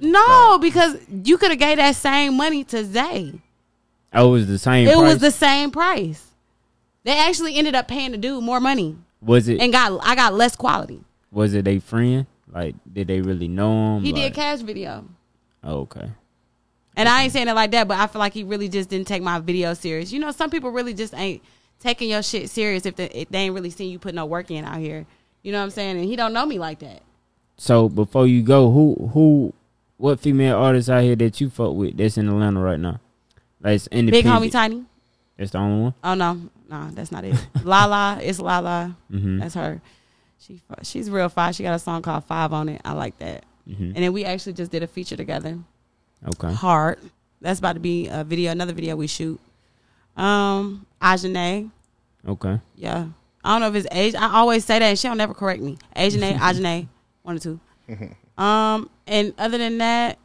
No, because you could have gave that same money to Zay. Oh, it was the same. It price? was the same price. They actually ended up paying the dude more money Was it? and got I got less quality. was it a friend? Like, did they really know him? He like, did cash video. Oh, okay. And I ain't saying it like that, but I feel like he really just didn't take my video serious. You know, some people really just ain't taking your shit serious if they, if they ain't really seen you put no work in out here. You know what I'm saying? And he don't know me like that. So before you go, who who what female artists out here that you fuck with that's in Atlanta right now? Like it's Big homie Tiny. That's the only one. Oh no, no, that's not it. Lala, it's Lala. Mm-hmm. That's her. She she's real fine. She got a song called Five on it. I like that. Mm-hmm. And then we actually just did a feature together. Okay. Heart. That's about to be a video, another video we shoot. Um, Ajane. Okay. Yeah. I don't know if it's age. I always say that, and she don't never correct me. Ajane, Ajane, one or two. Um, and other than that,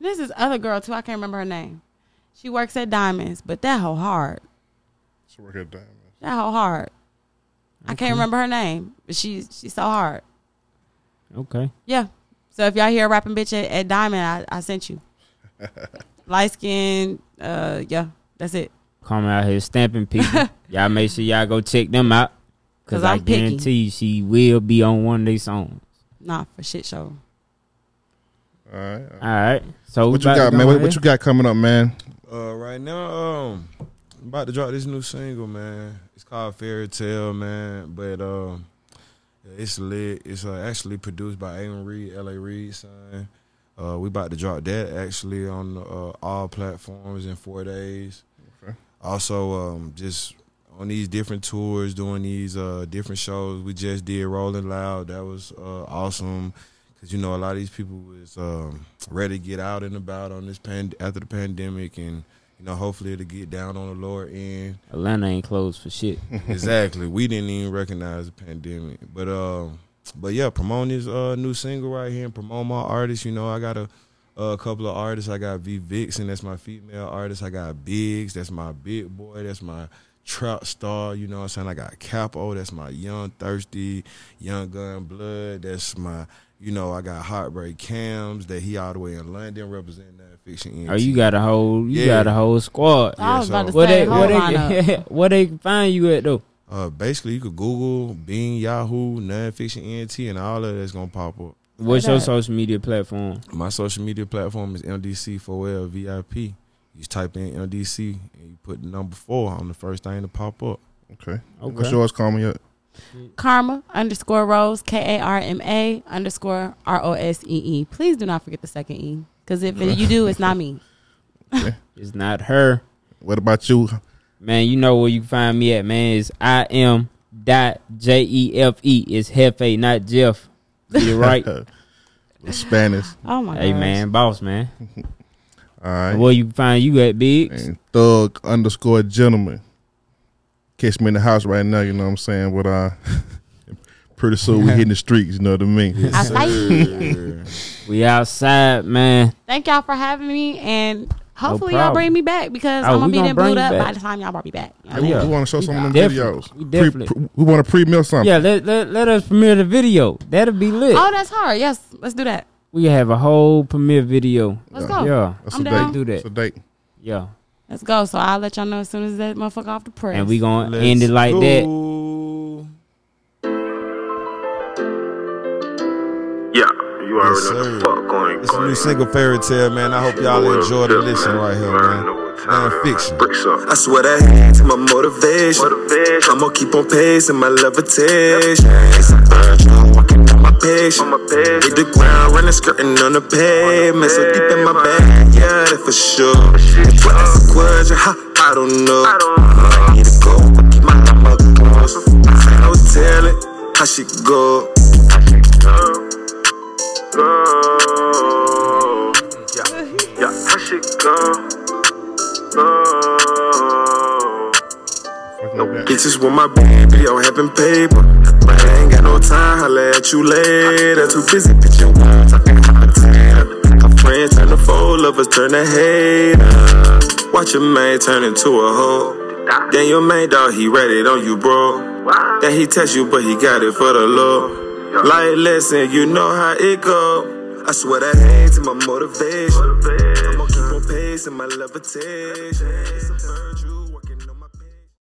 this is other girl too. I can't remember her name. She works at Diamonds, but that whole hard. She work at Diamonds. That whole hard. I can't remember her name, but she's she's so hard. Okay. Yeah. So if y'all hear a rapping bitch at, at Diamond, I, I sent you. Light skin, uh, yeah, that's it. Come out here stamping people. y'all make sure y'all go check them out. Cause, I I'm picky. guarantee she will be on one of these songs. Nah, for shit show. All right. All right. So What you got, man? What, what you got coming up, man? Uh, right now, um, I'm about to drop this new single, man. It's called Fairy Tale, man. But um, It's lit. It's uh, actually produced by Aaron Reid, L.A. Reid, son. Uh, we about to drop that actually on uh, all platforms in four days. Okay. Also, um, just on these different tours, doing these uh, different shows. We just did Rolling Loud. That was uh, awesome because you know a lot of these people was um, ready to get out and about on this pand- after the pandemic, and you know hopefully it'll get down on the lower end. Atlanta ain't closed for shit. exactly. We didn't even recognize the pandemic. But um but yeah, promote this uh new single right here and promote my artists. You know, I got a a couple of artists. I got V Vixen, that's my female artist. I got Biggs, that's my big boy, that's my trap star, you know what I'm saying? I got Capo, that's my young thirsty, young gun blood, that's my you know, I got Heartbreak Cams that he all the way in London representing that fiction. Oh, you got a whole you Yeah. got a whole squad. I was Yeah, about to so- Where say, they hold where they where they can find you at though? Uh, basically, you could Google Bing, Yahoo, Nonfiction ENT, and all of that's gonna pop up. What's Say your that. social media platform? My social media platform is MDC4L VIP. You just type in MDC and you put the number four on the first thing to pop up. Okay. Okay. What's yours, Karma? Yet? Karma underscore Rose K A R M A underscore R O S E E. Please do not forget the second E, because if you do, it's not me. It's not her. What about you? Man, you know where you can find me at, man. Is I am dot J E F E. It's Hefe, not Jeff. You're right. Spanish. Oh my god. hey man, boss man. All right. Where you find you at Biggs? And thug underscore gentleman. Catch me in the house right now, you know what I'm saying? But uh pretty soon we hitting the streets, you know what I mean? I say, We outside, man. thank y'all for having me, and hopefully y'all bring me back because Oh, I'm gonna be gonna booed up back. by the time y'all bring me back. Hey, we, mean? we want to show some of them Definitely. videos. We Pre- definitely- pre- we want to pre-mill something. Yeah, let, let, let us premiere the video. That'll be lit. Oh, that's hard. Yes, let's do that. We have a whole premiere video. Let's go. Yeah, That's I'm a down. date. Do that. That's a date. yeah. Let's go. So I'll let y'all know as soon as that motherfucker off the press. And we gonna Let's end it like that. Yeah, you already Yes, know sir. the fuck going It's a new single fairy tale, man. I hope y'all enjoy the listen right here, man. Non-fiction. Bricks up. I swear that hands my motivation. Motivation. I'ma keep on pacing my levitation. It's a virgin walking on my page. On my page. Hit the ground, running, skirting on the pavement. So deep in my bag, yeah, that for sure. What that's a question, ha, I don't know. I don't know. I need to go, but keep my number close. I no telling how she go. Go. Yeah, yeah, how she go? Go. With. Bitches want my baby, I'm having paper. But I ain't got no time, holla at you later. Too busy bitching talking hot Her friends turn to foe, lovers turn to hater. Watch your man turn into a hoe. Then your main dog, he ready on you, bro. Then he test you, but he got it for the low. Like, listen, you know how it go. I swear that in my motivation. I'ma keep on pacing my levitation.